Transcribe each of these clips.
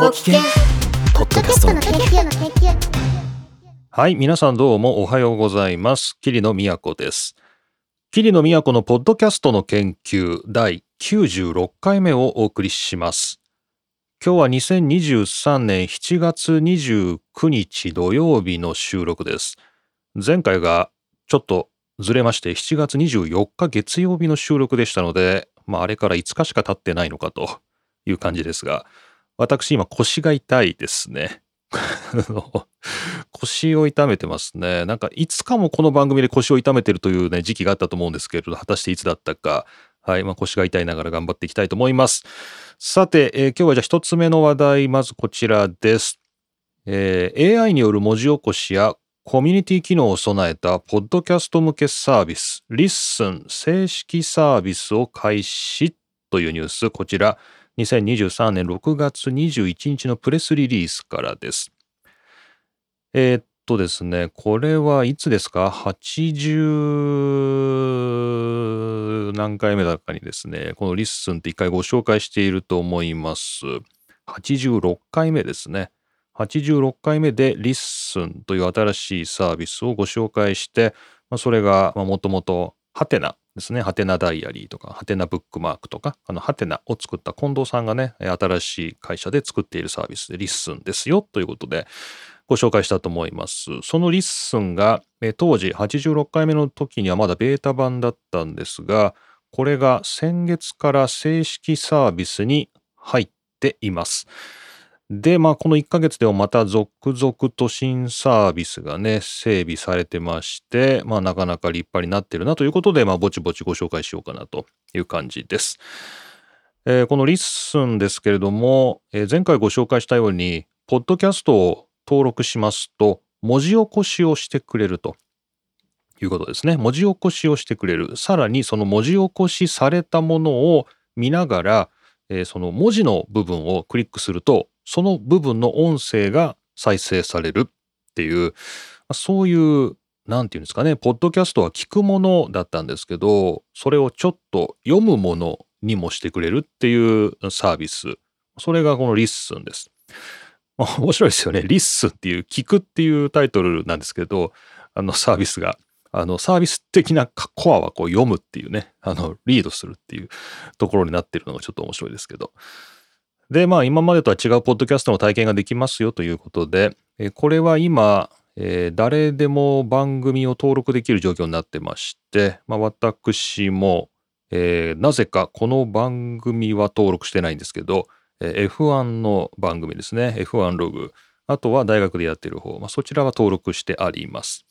ご機嫌ポッドキャストの研究の研究はい、皆さんどうもおはようございます。桐野都です。桐野都のポッドキャストの研究第96回目をお送りします。今日は2023年7月29日土曜日の収録です。前回がちょっとずれまして7月24日月曜日の収録でしたので、まああれから5日しか経ってないのかという感じですが、私今腰が痛いですね。腰を痛めてますね。なんかいつかもこの番組で腰を痛めてるというね時期があったと思うんですけれど、果たしていつだったか。はい、まあ、腰が痛いながら頑張っていきたいと思います。さて、えー今日はじゃあ一つ目の話題、まずこちらです。えー AI による文字起こしやコミュニティ機能を備えたポッドキャスト向けサービス、リッスン正式サービスを開始というニュース、こちら2023年6月21日のプレスリリースからです。えーっとですね、これはいつですか ?80 何回目だかにですね、この LISTEN って一回ご紹介していると思います。86回目ですね。86回目で LISTEN という新しいサービスをご紹介して、まあ、それがもともとはてなですね。はてなダイアリーとか、はてなブックマークとか、あのはてなを作った近藤さんがね、新しい会社で作っているサービスで LISTEN ですよということでご紹介したと思います。その LISTEN が当時86回目の時にはまだベータ版だったんですが、これが先月から正式サービスに入っています。で、まあ、この1ヶ月でもまた続々と新サービスがね、整備されてまして、まあ、なかなか立派になってるなということで、まあ、ぼちぼちご紹介しようかなという感じです。えーこの LISTEN ですけれども、えー前回ご紹介したように、ポッドキャストを登録しますと、文字起こしをしてくれるということですね。文字起こしをしてくれる。さらに、その文字起こしされたものを見ながら、えーその文字の部分をクリックすると、その部分の音声が再生されるっていう、そういう、なんていうんですかね、ポッドキャストは聞くものだったんですけど、それをちょっと読むものにもしてくれるっていうサービス。それがこの LISTEN です。面白いですよね。 LISTEN っていう、聞くっていうタイトルなんですけど、あのサービスが。あのサービス的なコアはこう読むっていうね、あのリードするっていうところになってるのがちょっと面白いですけど。で、まあ今までとは違うポッドキャストの体験ができますよということで、えこれは今、えー誰でも番組を登録できる状況になってまして、まあ私も、えーなぜかこの番組は登録してないんですけど、えー F1 の番組ですね。F1 ログ。あとは大学でやってる方。まあ、そちらは登録してあります。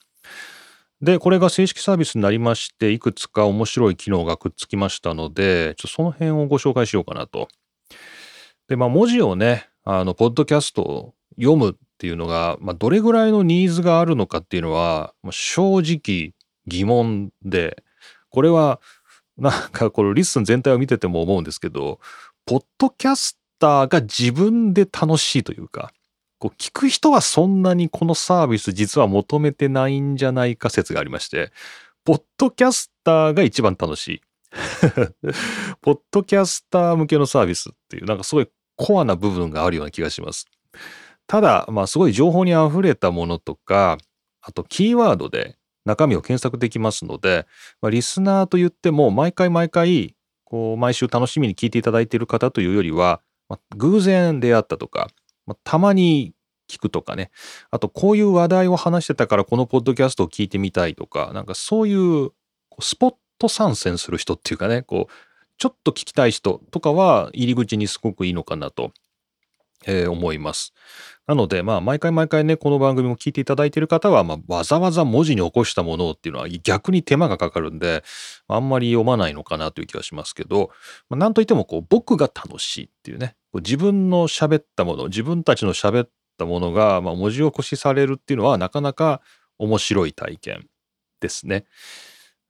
で、これが正式サービスになりまして、いくつか面白い機能がくっつきましたので、ちょっとその辺をご紹介しようかなと。で、まあ文字をね、あの、ポッドキャストを読むっていうのが、まあどれぐらいのニーズがあるのかっていうのは、まあ正直疑問で、これは、なんかこの LISTEN 全体を見てても思うんですけど、ポッドキャスターが自分で楽しいというか、こう聞く人はそんなにこのサービス実は求めてないんじゃないか説がありまして、ポッドキャスターが一番楽しい。ポッドキャスター向けのサービスっていう、なんかすごいコアな部分があるような気がします。ただ、まあすごい情報に溢れたものとか、あとキーワードで中身を検索できますので、まあ、リスナーと言っても毎回毎回、こう毎週楽しみに聞いていただいている方というよりは、まあ、偶然出会ったとか、まあ、たまに聞くとかね、あとこういう話題を話してたからこのポッドキャストを聞いてみたいとか、なんかそういうこうスポット参戦する人っていうかね、こう、ちょっと聞きたい人とかは入り口にすごくいいのかなと、えー思います。なので、まあ、毎回毎回ね、この番組も聞いていただいている方は、まあ、わざわざ文字に起こしたものっていうのは逆に手間がかかるんで、あんまり読まないのかなという気がしますけど、まあ、なんといっても、こう、僕が楽しいっていうね、自分の喋ったもの、自分たちの喋ったものが、まあ、文字起こしされるっていうのは、なかなか面白い体験ですね。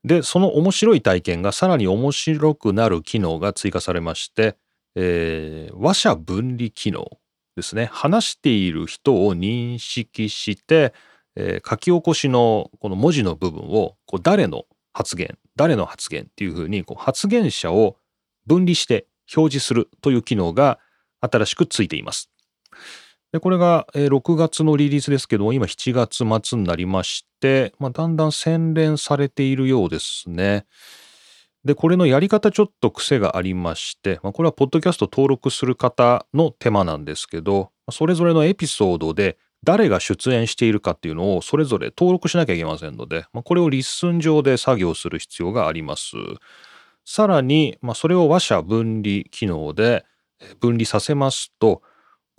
で、その面白い体験がさらに面白くなる機能が追加されまして、えー話者分離機能ですね。話している人を認識して、えー書き起こしのこの文字の部分をこう誰の発言、誰の発言っていうふうにこう発言者を分離して表示するという機能が新しくついています。で、これがえ6月のリリースですけども、今7月末になりまして、まあ、だんだん洗練されているようですね。で、これのやり方ちょっと癖がありまして、まあ、これはポッドキャスト登録する方の手間なんですけど、それぞれのエピソードで誰が出演しているかっていうのをそれぞれ登録しなきゃいけませんので、まあ、これを LISTEN 上で作業する必要があります。さらに、それを話者分離機能で分離させますと、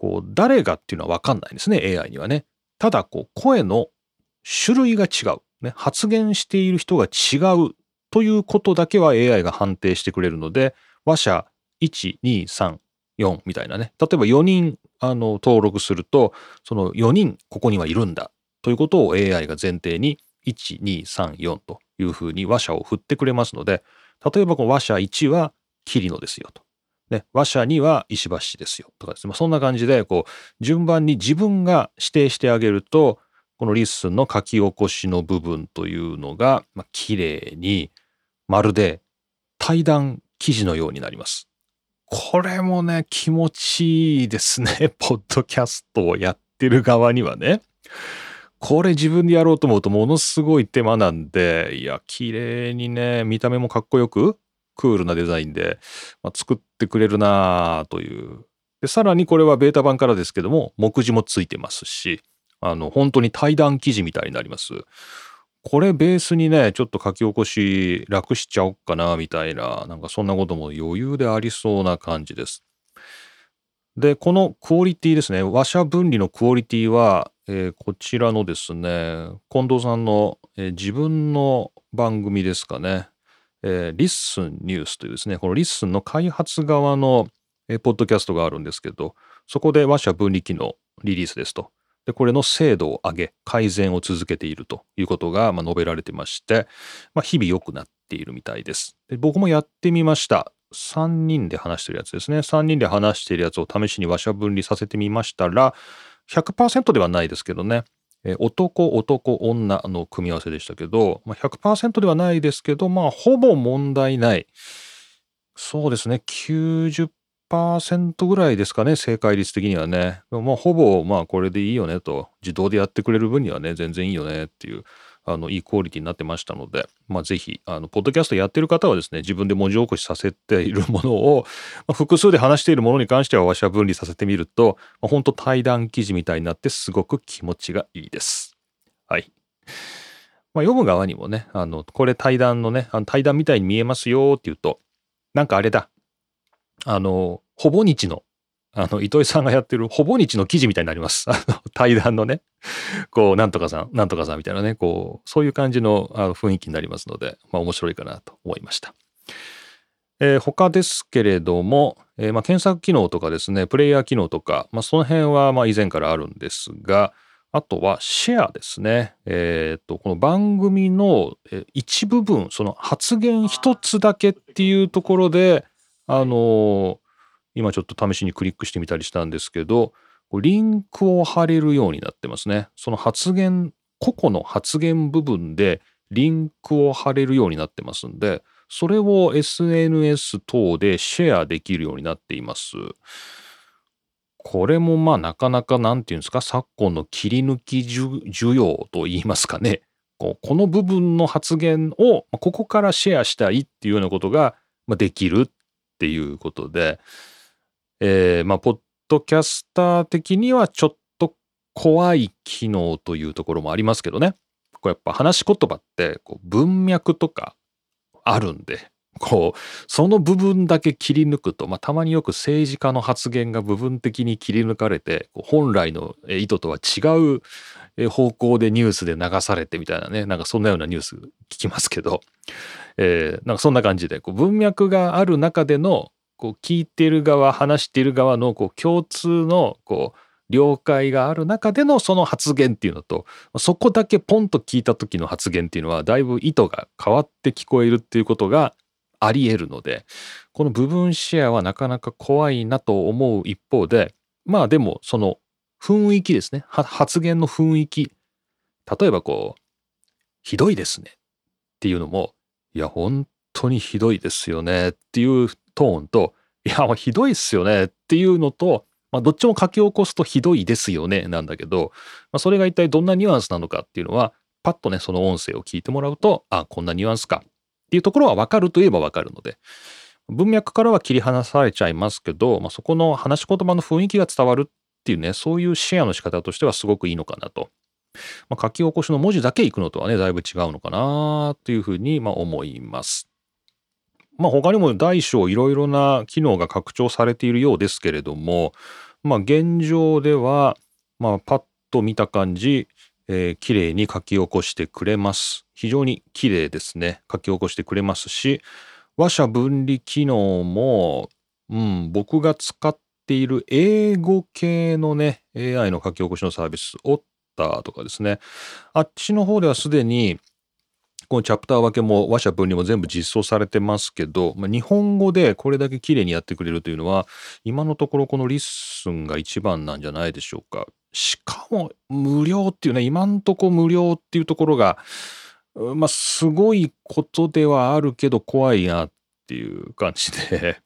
こう誰がっていうのは分かんないんですね AI にはね。ただこう声の種類が違う、ね、発言している人が違うということだけは AI が判定してくれるので話者1234みたいなね例えば4人あの登録するとその4人ここにはいるんだということを AI が前提に1234というふうに話者を振ってくれますので例えばこの話者1は桐野ですよと。ね、話者2は石橋ですよとかですね、まあ、そんな感じでこう順番に自分が指定してあげるとこの LISTEN の書き起こしの部分というのが、まあ、綺麗にまるで対談記事のようになります。これもね気持ちいいですね ポッドキャストをやってる側にはね。これ自分でやろうと思うとものすごい手間なんでいや綺麗にね見た目もかっこよくクールなデザインで、まあ、作ってくれるなあという。でさらにこれはベータ版からですけども目次もついてますしあの本当に対談記事みたいになります。これベースにねちょっと書き起こし楽しちゃおっかなみたいななんかそんなことも余裕でありそうな感じです。でこのクオリティですね。話者分離のクオリティは、えーこちらのですね近藤さんの、えー自分の番組ですかね。えー LISTEN NEWS というですね、この LISTEN の開発側の、えーポッドキャストがあるんですけど、そこで話者分離機能リリースですと。で、これの精度を上げ、改善を続けているということが、まあ、述べられてまして、まあ、日々良くなっているみたいです。で僕もやってみました。3人で話してるやつですね。3人で話してるやつを試しに話者分離させてみましたら、100%ではないですけどね、男男女の組み合わせでしたけど、まあ、100%ではないですけどまあほぼ問題ない。そうですね。90%ぐらいですかね。正解率的にはね。まあほぼまあこれでいいよねと。自動でやってくれる分にはね全然いいよねっていう。あのいいクオリティになってましたので、まあ、ぜひあのポッドキャストやってる方はですね自分で文字起こしさせているものを、まあ複数で話しているものに関しては話者分離させてみると、まあ、本当対談記事みたいになってすごく気持ちがいいです。はい。まあ、読む側にもね、あの、これ対談のね、あの対談みたいに見えますよっていうと、なんかあれだ。あの、ほぼ日の、あの、糸井さんがやってるほぼ日の記事みたいになります。あの、対談のね、こう、なんとかさん、なんとかさんみたいなね、こう、そういう感じのあの雰囲気になりますので、まあ面白いかなと思いました。えー他ですけれども、えーまあ、検索機能とかですね、プレイヤー機能とか、まあ、その辺はまあ以前からあるんですが、あとはシェアですね。えっ、と、この番組の一部分、その発言一つだけっていうところで、あの今ちょっと試しにクリックしてみたりしたんですけど、リンクを貼れるようになってますね。その発言、個々の発言部分でリンクを貼れるようになってますんで、それを SNS 等でシェアできるようになっています。これもまあなかなかなんていうんですか昨今の切り抜き需要と言いますかねこうこの部分の発言をここからシェアしたいっていうようなことができるっていうことで、えーまあポッドキャスター的にはちょっと怖い機能というところもありますけどね。こうやっぱ話し言葉ってこう文脈とかあるんでこうその部分だけ切り抜くと、まあ、たまによく政治家の発言が部分的に切り抜かれて本来の意図とは違う方向でニュースで流されてみたいなねなんかそんなようなニュース聞きますけど、えーなんかそんな感じでこう文脈がある中でのこう聞いてる側話してる側のこう共通のこう了解がある中でのその発言っていうのとそこだけポンと聞いた時の発言っていうのはだいぶ意図が変わって聞こえるっていうことがあり得るのでこの部分シェアはなかなか怖いなと思う一方でまあでもその雰囲気ですね。発言の雰囲気。例えばこう「ひどいですね」っていうのも「いや本当にひどいですよね」っていうトーンと「いやひどいっすよね」っていうのとまあ、どっちも書き起こすとひどいですよね、なんだけど、まあ、それが一体どんなニュアンスなのかっていうのは、パッとね、その音声を聞いてもらうと、あ、こんなニュアンスかっていうところはわかるといえばわかるので、文脈からは切り離されちゃいますけど、まあ、そこの話し言葉の雰囲気が伝わるっていうね、そういうシェアの仕方としてはすごくいいのかなと。まあ、書き起こしの文字だけいくのとはね、だいぶ違うのかなっていうふうにま思います。まあ、他にも大小いろいろな機能が拡張されているようですけれども、まあ、現状では、まあ、パッと見た感じ、えー、綺麗に書き起こしてくれます。非常に綺麗ですね。書き起こしてくれますし、話者分離機能も、うん、僕が使っている英語系のね、AI の書き起こしのサービス、オッターとかですね。あっちの方ではすでに、このチャプター分けも話者分離も全部実装されてますけど、まあ、日本語でこれだけ綺麗にやってくれるというのは、今のところこの LISTEN が一番なんじゃないでしょうか。しかも無料っていうね、今んとこ無料っていうところが、まあ、すごいことではあるけど怖いなっていう感じで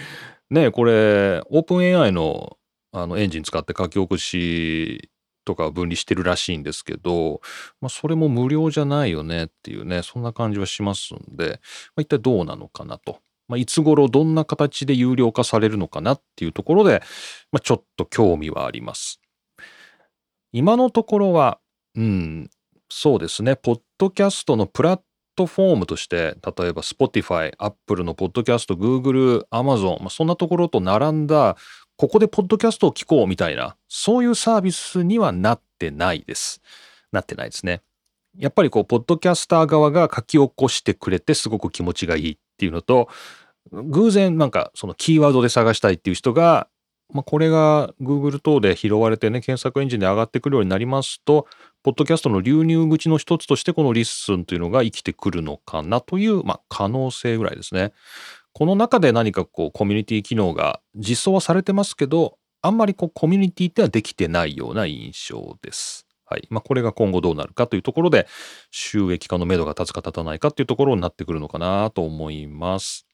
ね、これ、オープン AI のあのエンジン使って書き起こしとか分離してるらしいんですけど、まあ、それも無料じゃないよねっていうね、そんな感じはしますんで、まあ、一体どうなのかなと。まあ、いつ頃どんな形で有料化されるのかなっていうところで、まあ、ちょっと興味はあります。今のところは、うん、そうですね、ポッドキャストのプラットフォームとして、例えば Spotify、Apple のポッドキャスト、Google、Amazon、まあ、そんなところと並んだ、ここでポッドキャストを聞こうみたいな、そういうサービスにはなってないです。なってないですね。やっぱりこう、ポッドキャスター側が書き起こしてくれてすごく気持ちがいいっていうのと、偶然なんかそのキーワードで探したいっていう人がまあ、これが Google 等で拾われてね、検索エンジンで上がってくるようになりますと、ポッドキャストの流入口の一つとしてこの LISTEN というのが生きてくるのかなという、まあ、可能性ぐらいですね。この中で何かこうコミュニティ機能が実装はされてますけど、あんまりこうコミュニティってはできてないような印象です。はい。まあ、これが今後どうなるかというところで、収益化の目処が立つか立たないかっていうところになってくるのかなと思います。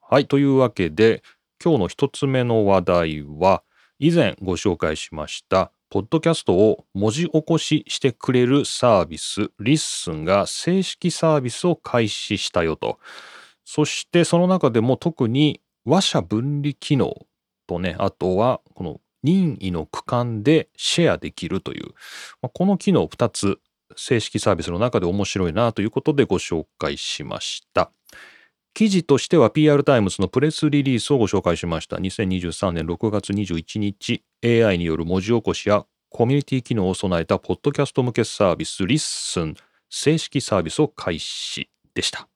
はい。というわけで、今日の一つ目の話題は、以前ご紹介しました、ポッドキャストを文字起こししてくれるサービス、 LISTEN が正式サービスを開始したよと。そしてその中でも特に話者分離機能とね、あとはこの任意の区間でシェアできるという、この機能2つ正式サービスの中で面白いなということでご紹介しました。記事としては PR タイムズのプレスリリースをご紹介しました。2023年6月21日、AI による文字起こしやコミュニティ機能を備えたポッドキャスト向けサービス LISTEN正式サービスを開始でした。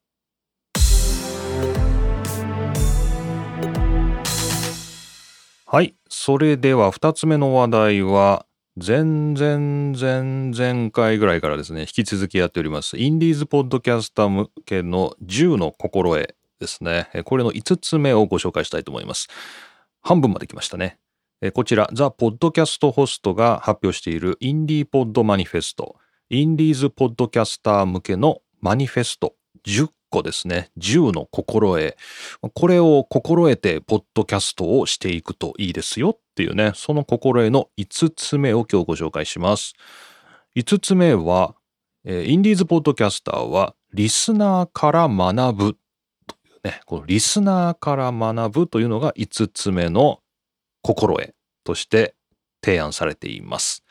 はい。それでは2つ目の話題は、前々前々回ぐらいからですね、引き続きやっております、インディーズポッドキャスター向けの10の心得ですね。これの5つ目をご紹介したいと思います。半分まで来ましたね。こちら、ザ・ポッドキャストホストが発表しているインディーポッドマニフェスト、インディーズポッドキャスター向けのマニフェスト10個ですね。10の心得。これを心得て、ポッドキャストをしていくといいですよっていうね、その心得の5つ目を今日ご紹介します。5つ目は、インディーズポッドキャスターは、リスナーから学ぶというね、このリスナーから学ぶというのが5つ目の心得として提案されています。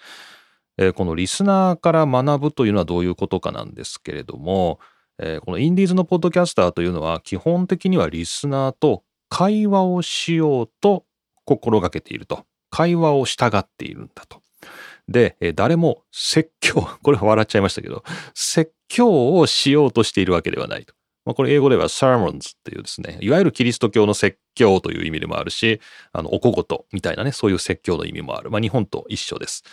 このリスナーから学ぶというのはどういうことかなんですけれども、えー、このインディーズのポッドキャスターというのは基本的にはリスナーと会話をしようと心がけていると。会話を従っているんだと。で、えー、誰も説教、これ笑っちゃいましたけど、説教をしようとしているわけではないと。まあ、これ英語では sermons っていうですね、いわゆるキリスト教の説教という意味でもあるし、あの、おこごとみたいなね、そういう説教の意味もある。まあ、日本と一緒です。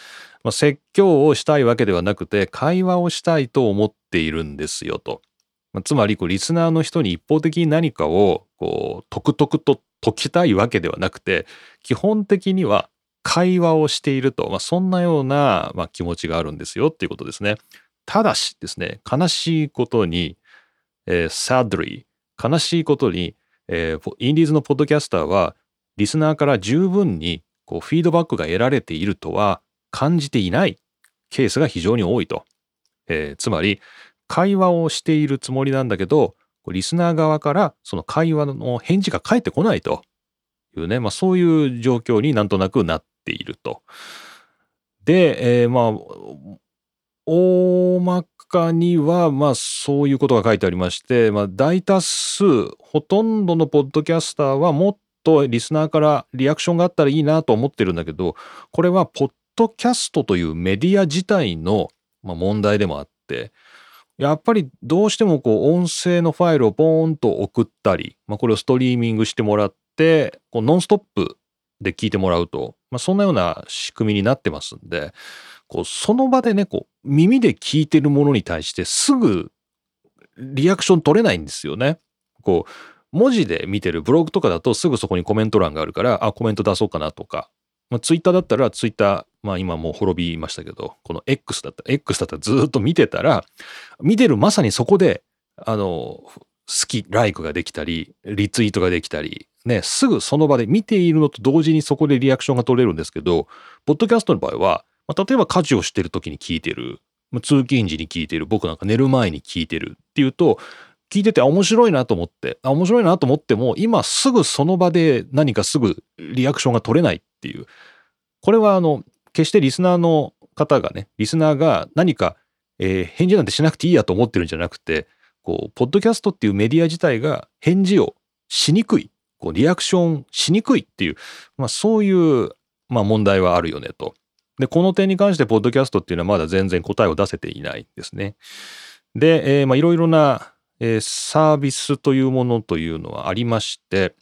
まあ、説教をしたいわけではなくて、会話をしたいと思っているんですよと。まあ、つまりこうリスナーの人に一方的に何かをこうとくとくと解きたいわけではなくて基本的には会話をしていると、まあ、そんなような、まあ、気持ちがあるんですよっていうことですね。ただしですね悲しいことに、えー、sadly 悲しいことに、えー、インディーズのポッドキャスターはリスナーから十分にこうフィードバックが得られているとは感じていないケースが非常に多いと。えー、つまり会話をしているつもりなんだけどリスナー側からその会話の返事が返ってこないというね、まあ、そういう状況になんとなくなっていると。で、えー、まあ大まかにはまあそういうことが書いてありまして、まあ、大多数ほとんどのポッドキャスターはもっとリスナーからリアクションがあったらいいなと思ってるんだけどこれはポッドキャストというメディア自体の問題でもあってやっぱりどうしてもこう音声のファイルをポーンと送ったり、まあ、これをストリーミングしてもらってこうノンストップで聞いてもらうと、まあ、そんなような仕組みになってますんでこうその場でねこう耳で聞いてるものに対してすぐリアクション取れないんですよね。こう文字で見てるブログとかだとすぐそこにコメント欄があるからあコメント出そうかなとか、まあ、ツイッターだったらツイッターまあ今もう滅びましたけどこの X だったら X だったらずっと見てたら見てるまさにそこであの好きライクができたりリツイートができたりねすぐその場で見ているのと同時にそこでリアクションが取れるんですけどポッドキャストの場合はまあ、例えば家事をしてる時に聞いてる、まあ、通勤時に聞いてる、僕なんか寝る前に聞いてるっていうと、聞いてて面白いなと思って、あ、面白いなと思っても、今すぐその場で何かすぐリアクションが取れないていう。これはあの、決してリスナーの方がね、リスナーが何か、えー、返事なんてしなくていいやと思ってるんじゃなくて、こう、ポッドキャストっていうメディア自体が返事をしにくい、こう、リアクションしにくいっていう、まあそういう、まあ問題はあるよねと。で、この点に関して、ポッドキャストっていうのはまだ全然答えを出せていないんですね。で、えー、まあいろいろな、えー、サービスというものというのはありまして、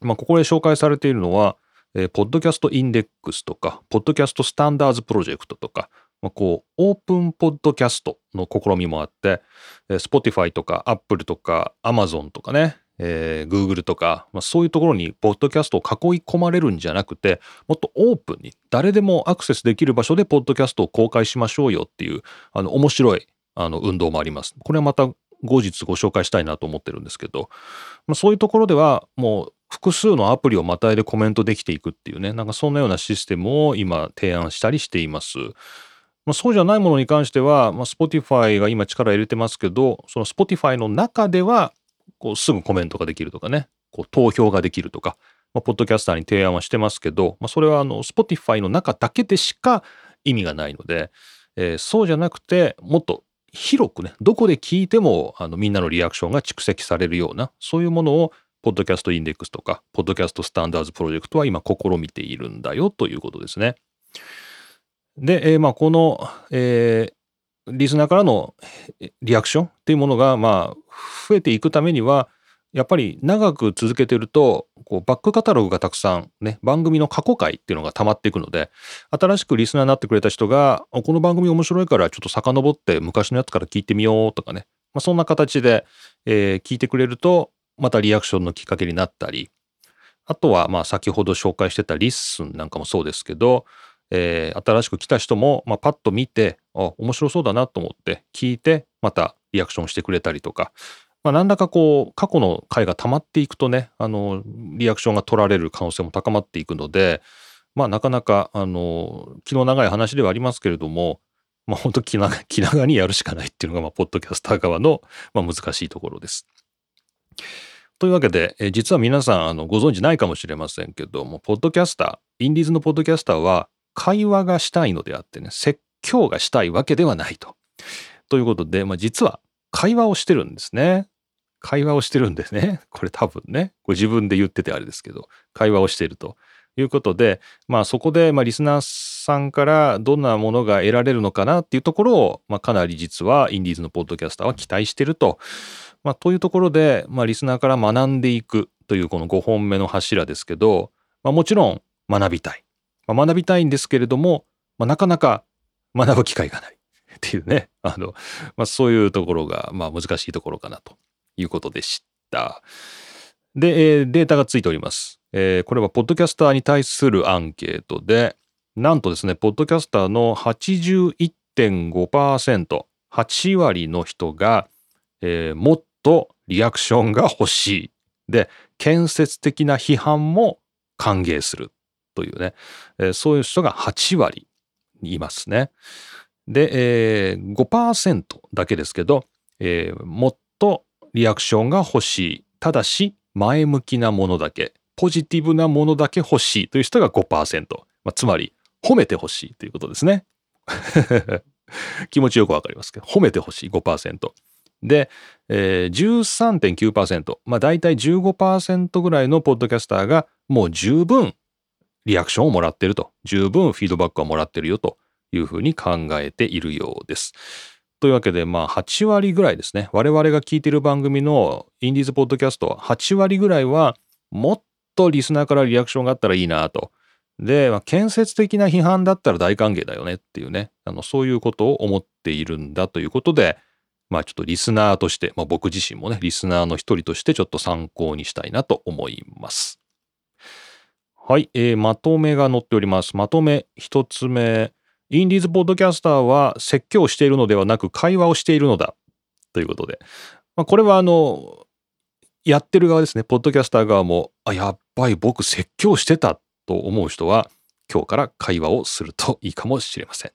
まあここで紹介されているのは、えー、ポッドキャストインデックスとか、ポッドキャストスタンダーズプロジェクトとか、まあ、こう、オープンポッドキャストの試みもあって、えー、Spotify とか Apple とか Amazon とかね、えー、Google とか、まあ、そういうところにポッドキャストを囲い込まれるんじゃなくてもっとオープンに誰でもアクセスできる場所でポッドキャストを公開しましょうよっていうあの面白いあの運動もあります。これはまた後日ご紹介したいなと思ってるんですけど、まあ、そういうところではもう複数のアプリをまたいでコメントできていくっていうね。なんかそんなようなシステムを今提案したりしています。まあ、そうじゃないものに関しては、まあ、Spotify が今力入れてますけどその Spotify の中ではこうすぐコメントができるとかね、こう投票ができるとか、まあ、ポッドキャスターに提案はしてますけど、まあ、それはあの Spotify の中だけでしか意味がないので、えー、そうじゃなくてもっと広くねどこで聞いてもあのみんなのリアクションが蓄積されるようなそういうものをポッドキャストインデックスとかポッドキャストスタンダーズプロジェクトは今試みているんだよということですね。で、えー、まあこの、えー、リスナーからのリアクションっていうものがまあ増えていくためにはやっぱり長く続けてるとこうバックカタログがたくさんね番組の過去回っていうのが溜まっていくので新しくリスナーになってくれた人がこの番組面白いからちょっと遡って昔のやつから聞いてみようとかね、まあ、そんな形で、えー、聞いてくれるとまたリアクションのきっかけになったりあとはまあ先ほど紹介してた LISTEN なんかもそうですけどえー、新しく来た人も、まあ、パッと見てあ面白そうだなと思って聞いてまたリアクションしてくれたりとか、まあ、何らかこう過去の回が溜まっていくとねあのリアクションが取られる可能性も高まっていくので、まあ、なかなかあの気の長い話ではありますけれども、まあ、本当気長 気長にやるしかないっていうのが、まあ、ポッドキャスター側の、まあ、難しいところです。というわけで、え実は皆さんあのご存知ないかもしれませんけども、ポッドキャスター、インディーズのポッドキャスターは、会話がしたいのであってね、説教がしたいわけではないと。ということで、まあ、実は会話をしてるんですね。会話をしてるんですね。これ多分ね、これ自分で言っててあれですけど、会話をしているということで、まあそこで、まあリスナーさんからどんなものが得られるのかなっていうところを、まあかなり実はインディーズのポッドキャスターは期待してると。まあというところで、まあリスナーから学んでいくというこの5本目の柱ですけど、まあもちろん学びたい。まあ、学びたいんですけれども、まあ、なかなか学ぶ機会がない っていうね、あの、まあ、そういうところが、まあ、難しいところかなということでした。で、えー、データがついております。えー、これは、ポッドキャスターに対するアンケートで、なんとですね、ポッドキャスターの81.5%、8割の人が、えー、もっとリアクションが欲しい。で、建設的な批判も歓迎する。というね、えーそういう人が8割いますね。で、えー5%だけですけど、えーもっとリアクションが欲しい。ただし、前向きなものだけ、ポジティブなものだけ欲しいという人が5%。まあ、つまり、褒めて欲しいということですね。気持ちよくわかりますけど、褒めてほしい5%。で、えー13.9%、まあ大体15%ぐらいのポッドキャスターがもう十分リアクションをもらってると、十分フィードバックはもらってるよというふうに考えているようです。というわけで、まあ8割ぐらいですね。我々が聞いている番組のインディーズポッドキャストは8割ぐらいはもっとリスナーからリアクションがあったらいいなと。で、まあ、建設的な批判だったら大歓迎だよねっていうね、あのそういうことを思っているんだということで、まあちょっとリスナーとして、まあ僕自身もね、リスナーの一人としてちょっと参考にしたいなと思います。はい、えーまとめが載っております。まとめ一つ目。インディーズポッドキャスターは説教しているのではなく会話をしているのだ。ということで。まあ、これはあの、やってる側ですね。ポッドキャスター側も、あ、やっぱり僕説教してたと思う人は、今日から会話をするといいかもしれません。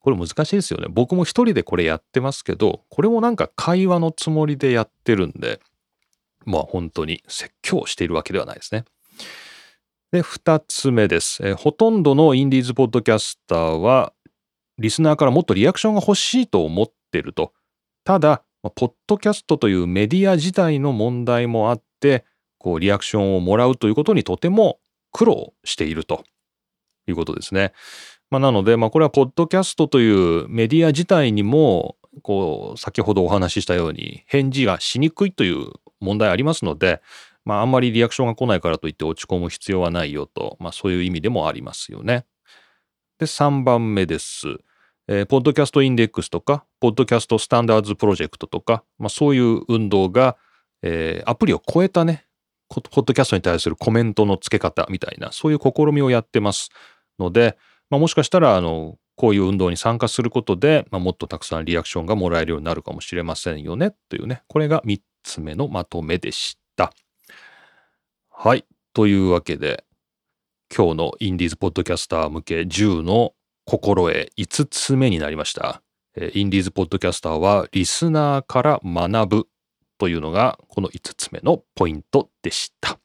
これ難しいですよね。僕も一人でこれやってますけど、これもなんか会話のつもりでやってるんで、まあ本当に説教しているわけではないですね。で、二つ目です。えほとんどのインディーズポッドキャスターは、リスナーからもっとリアクションが欲しいと思ってると。ただ、ポッドキャストというメディア自体の問題もあって、こう、リアクションをもらうということにとても苦労しているということですね。まあ、なので、まあ、これはポッドキャストというメディア自体にも、こう、先ほどお話ししたように、返事がしにくいという問題ありますので、まあ、あんまりリアクションが来ないからといって落ち込む必要はないよと、まあ、そういう意味でもありますよね。で、3番目です。えーポッドキャストインデックスとか、ポッドキャストスタンダーズプロジェクトとか、まあ、そういう運動が、えーアプリを超えたね、ポッドキャストに対するコメントの付け方みたいな、そういう試みをやってますので、まあ、もしかしたら、あの、こういう運動に参加することで、まあ、もっとたくさんリアクションがもらえるようになるかもしれませんよね、というね、これが3つ目のまとめでした。はい。というわけで、今日のインディーズポッドキャスター向け10の心得5つ目になりました。インディーズポッドキャスターはリスナーから学ぶというのがこの5つ目のポイントでした。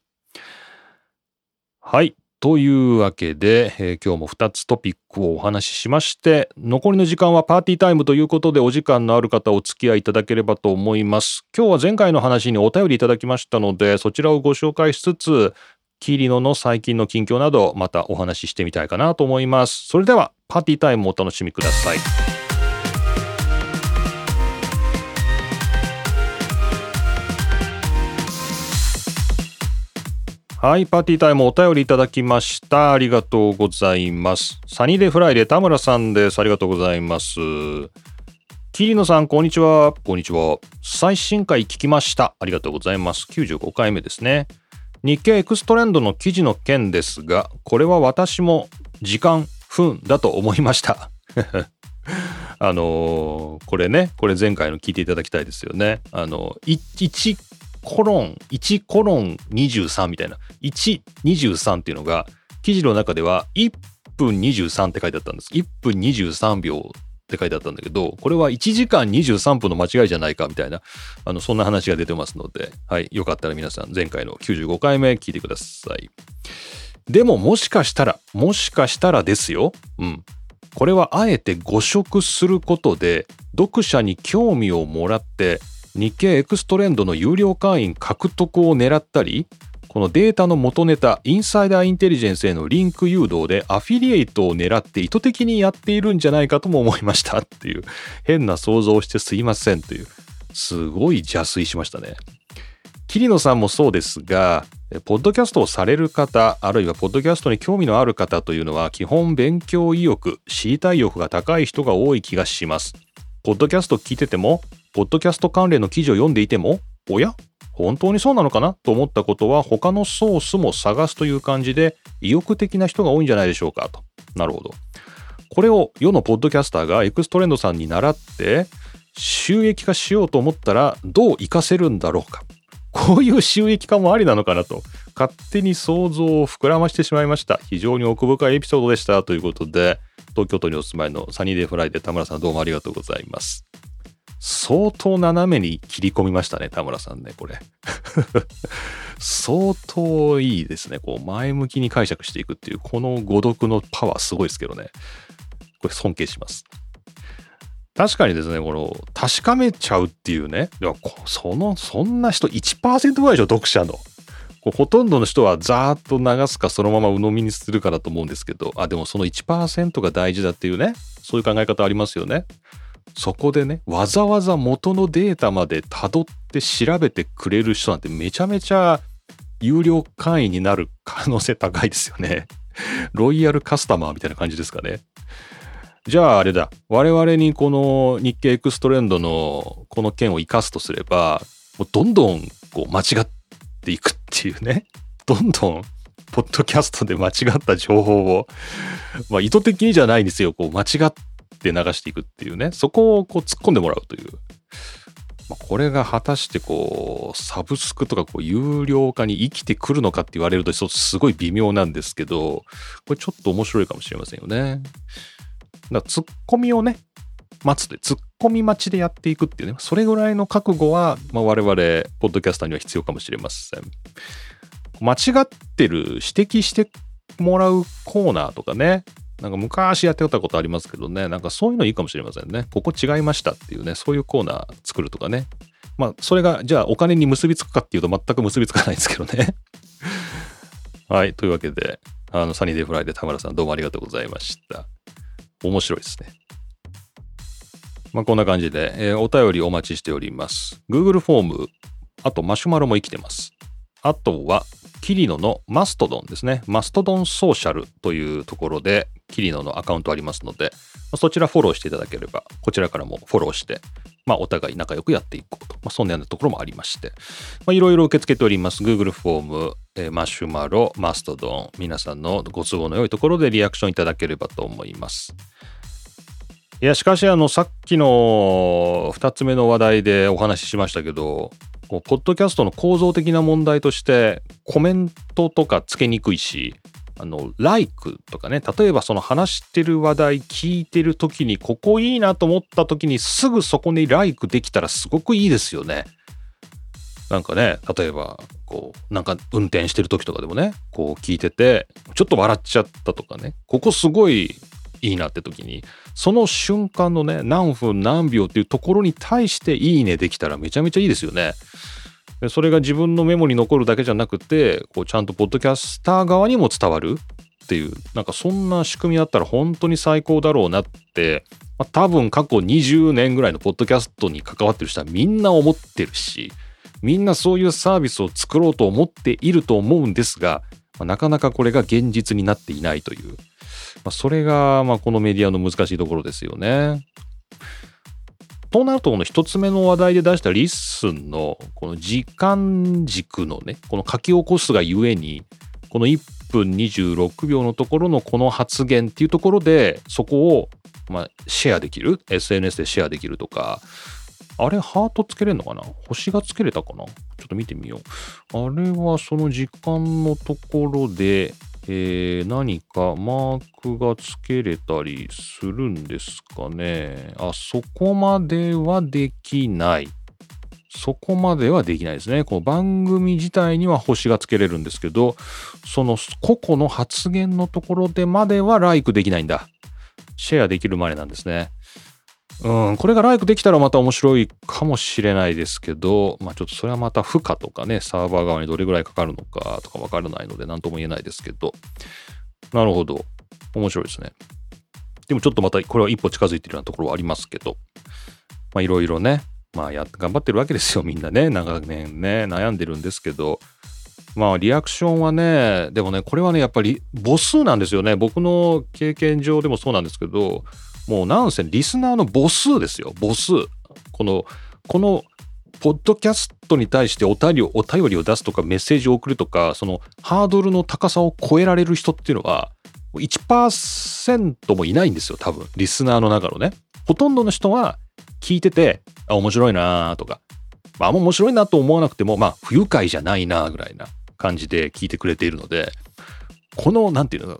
はい。というわけで、えー今日も2つトピックをお話ししまして、残りの時間はパーティータイムということでお時間のある方お付き合いいただければと思います。今日は前回の話にお便りいただきましたので、そちらをご紹介しつつ、キリノの最近の近況などまたお話ししてみたいかなと思います。それではパーティータイムをお楽しみください。はい、パーティータイムお便りいただきました。ありがとうございます。サニーデーフライデー田村さんです。ありがとうございます。キリノさん、こんにちは。こんにちは。最新回聞きました。ありがとうございます。95回目ですね。日経エクストレンドの記事の件ですが、これは私も時間、分だと思いました。あのーこれね、これ前回の聞いていただきたいですよね。あの、い1コロン、1コロン23みたいな、1、23っていうのが、記事の中では1分23って書いてあったんです。1分23秒って書いてあったんだけど、これは1時間23分の間違いじゃないかみたいな、あの、そんな話が出てますので、はい、よかったら皆さん前回の95回目聞いてください。でももしかしたら、もしかしたらですよ。うん。これはあえて誤植することで、読者に興味をもらって、日経エクストレンドの有料会員獲得を狙ったり、このデータの元ネタ、インサイダーインテリジェンスへのリンク誘導でアフィリエイトを狙って意図的にやっているんじゃないかとも思いましたっていう、変な想像をしてすいませんという、すごい邪推しましたね。桐野さんもそうですが、ポッドキャストをされる方、あるいはポッドキャストに興味のある方というのは、基本勉強意欲、知りたい欲が高い人が多い気がします。ポッドキャスト聞いてても、ポッドキャスト関連の記事を読んでいても、おや？本当にそうなのかな？と思ったことは、他のソースも探すという感じで、意欲的な人が多いんじゃないでしょうか？と。なるほど。これを世のポッドキャスターがエクストレンドさんに習って、収益化しようと思ったらどう活かせるんだろうか？こういう収益化もありなのかな？と、勝手に想像を膨らましてしまいました。非常に奥深いエピソードでしたということで、東京都にお住まいのサニーデイフライデー田村さんどうもありがとうございます。相当斜めに切り込みましたね、田村さんね、これ。相当いいですね。こう、前向きに解釈していくっていう、この誤読のパワーすごいですけどね。これ尊敬します。確かにですね、この、確かめちゃうっていうね、いやその、そんな人1%ぐらいでしょ、読者の。ほとんどの人はザーッと流すかそのまま鵜呑みにするかだと思うんですけど、あ、でもその1%が大事だっていうね、そういう考え方ありますよね。そこでね、わざわざ元のデータまで辿って調べてくれる人なんてめちゃめちゃ有料会員になる可能性高いですよね。ロイヤルカスタマーみたいな感じですかね。じゃああれだ。我々にこの日経エクストレンドのこの件を生かすとすれば、もうどんどんこう間違っていくっていうね。どんどん、ポッドキャストで間違った情報を、まあ意図的にじゃないんですよ。こう間違って流していくっていうね。そこをこう突っ込んでもらうという。まあ、これが果たしてこう、サブスクとかこう有料化に生きてくるのかって言われるとすごい微妙なんですけど、これちょっと面白いかもしれませんよね。だからツッコミをね、待つで、ツッコミ待ちでやっていくっていうね、それぐらいの覚悟は、まあ、我々、ポッドキャスターには必要かもしれません。間違ってる、指摘してもらうコーナーとかね、なんか昔やってたことありますけどね、なんかそういうのいいかもしれませんね。ここ違いましたっていうね、そういうコーナー作るとかね。まあ、それが、じゃあお金に結びつくかっていうと全く結びつかないですけどね。はい、というわけで、あの、サニーデイフライで田村さんどうもありがとうございました。面白いですね。まあ、こんな感じで、えー、お便りお待ちしております。Google フォーム、あとマシュマロも生きてます。あとは、キリノのマストドンですね。マストドンソーシャルというところで、キリノのアカウントありますので、そちらフォローしていただければ、こちらからもフォローして、まあ、お互い仲良くやっていこうと。まあ、そんなようなところもありまして、まあ、いろいろ受け付けております。Google フォーム、えー、マシュマロ、マストドン、皆さんのご都合の良いところでリアクションいただければと思います。いや、しかし、あの、さっきの2つ目の話題でお話ししましたけど、こうポッドキャストの構造的な問題として、コメントとかつけにくいし、あの、like とかね、例えばその話してる話題聞いてる時に、ここいいなと思った時にすぐそこに like できたらすごくいいですよね。なんかね、例えば、こう、なんか運転してる時とかでもね、こう聞いてて、ちょっと笑っちゃったとかね、ここすごいいいなって時に、その瞬間のね、何分何秒っていうところに対していいねできたらめちゃめちゃいいですよね。それが自分のメモに残るだけじゃなくて、こうちゃんとポッドキャスター側にも伝わるっていう、なんかそんな仕組みあったら本当に最高だろうなって、まあ、多分過去20年ぐらいのポッドキャストに関わってる人はみんな思ってるし、みんなそういうサービスを作ろうと思っていると思うんですが、まあ、なかなかこれが現実になっていないという、まあ、それがまあこのメディアの難しいところですよね。となると、この一つ目の話題で出した LISTEN のこの時間軸のね、この書き起こすがゆえに、この1分26秒のところのこの発言っていうところで、そこをまあシェアできる ?SNS でシェアできるとか、あれ、ハートつけれるのかな？星がつけれたかな？ちょっと見てみよう。あれはその時間のところで、えー、何かマークがつけれたりするんですかね。あ、そこまではできない。そこまではできないですね。この番組自体には星がつけれるんですけど、その個々の発言のところでまではライクできないんだ。シェアできるまでなんですね。うん、これがライクできたらまた面白いかもしれないですけど、まあちょっとそれはまた負荷とかね、サーバー側にどれぐらいかかるのかとかわからないので何とも言えないですけど、なるほど。面白いですね。でもちょっとまたこれは一歩近づいてるようなところはありますけど、まあいろいろね、まあや頑張ってるわけですよ、みんなね。長年ね、悩んでるんですけど、まあリアクションはね、でもね、これはね、やっぱり母数なんですよね。僕の経験上でもそうなんですけど、もうなんせリスナーの母数ですよ、母数。この、この、ポッドキャストに対してお便りをお便りを出すとかメッセージを送るとか、そのハードルの高さを超えられる人っていうのは、1%もいないんですよ、多分。リスナーの中のね。ほとんどの人は聞いてて、あ、面白いなとか、まあ、あんま面白いなと思わなくても、まあ、不愉快じゃないな、ぐらいな感じで聞いてくれているので、この、なんていうの、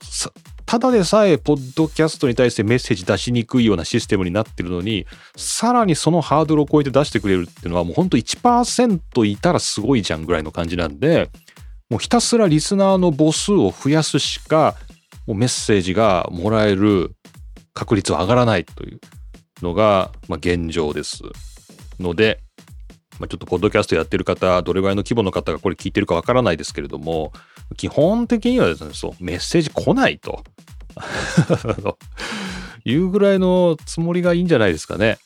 ただでさえ、ポッドキャストに対してメッセージ出しにくいようなシステムになってるのに、さらにそのハードルを超えて出してくれるっていうのは、もうほんと1%いたらすごいじゃんぐらいの感じなんで、もうひたすらリスナーの母数を増やすしか、もうメッセージがもらえる確率は上がらないというのが、まあ、現状です。ので、まあ、ちょっとポッドキャストやってる方、どれぐらいの規模の方がこれ聞いてるかわからないですけれども、基本的にはですね、そう、メッセージ来ないと。いうぐらいのつもりがいいんじゃないですかね。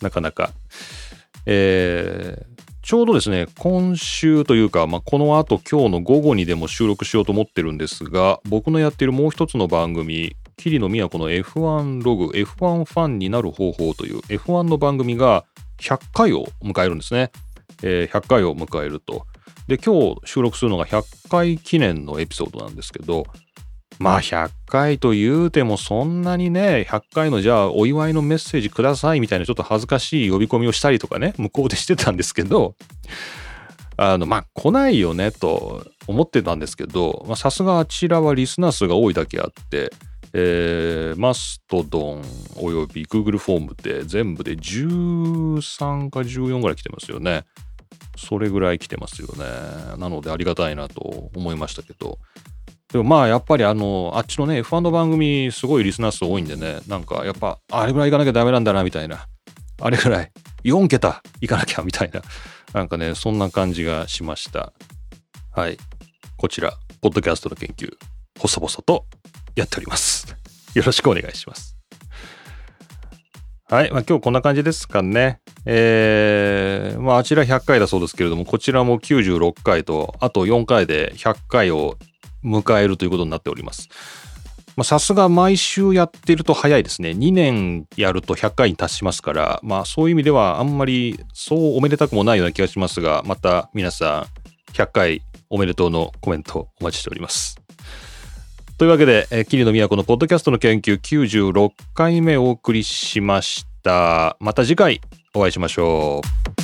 なかなか。えー、ちょうどですね、今週というか、まあ、この後今日の午後にでも収録しようと思ってるんですが、僕のやっているもう一つの番組、桐野都の F1 ログ、F1 ファンになる方法という F1 の番組が100回を迎えるんですね。えー、100回を迎えると。で、今日収録するのが100回記念のエピソードなんですけど、まあ100回と言うてもそんなにね、100回のじゃあお祝いのメッセージくださいみたいなちょっと恥ずかしい呼び込みをしたりとかね、向こうでしてたんですけど、あの、まあ来ないよねと思ってたんですけど、さすがあちらはリスナー数が多いだけあって、えー、マストドンおよび Google フォームで全部で13か14ぐらい来てますよね。それぐらい来てますよね。なのでありがたいなと思いましたけど。でもまあやっぱりあの、あっちのね、F1 の番組すごいリスナー数多いんでね、なんかやっぱあれぐらい行かなきゃダメなんだなみたいな。あれぐらい4桁行かなきゃみたいな。なんかね、そんな感じがしました。はい。こちら、ポッドキャストの研究、細々とやっております。よろしくお願いします。はい。まあ、今日こんな感じですかね。えー、まあ、あちら100回だそうですけれども、こちらも96回と、あと4回で100回を迎えるということになっております。さすが毎週やってると早いですね。2年やると100回に達しますから、まあそういう意味ではあんまりそうおめでたくもないような気がしますが、また皆さん100回おめでとうのコメントお待ちしております。というわけで、えー、桐野都のポッドキャストの研究96回目お送りしました。また次回お会いしましょう。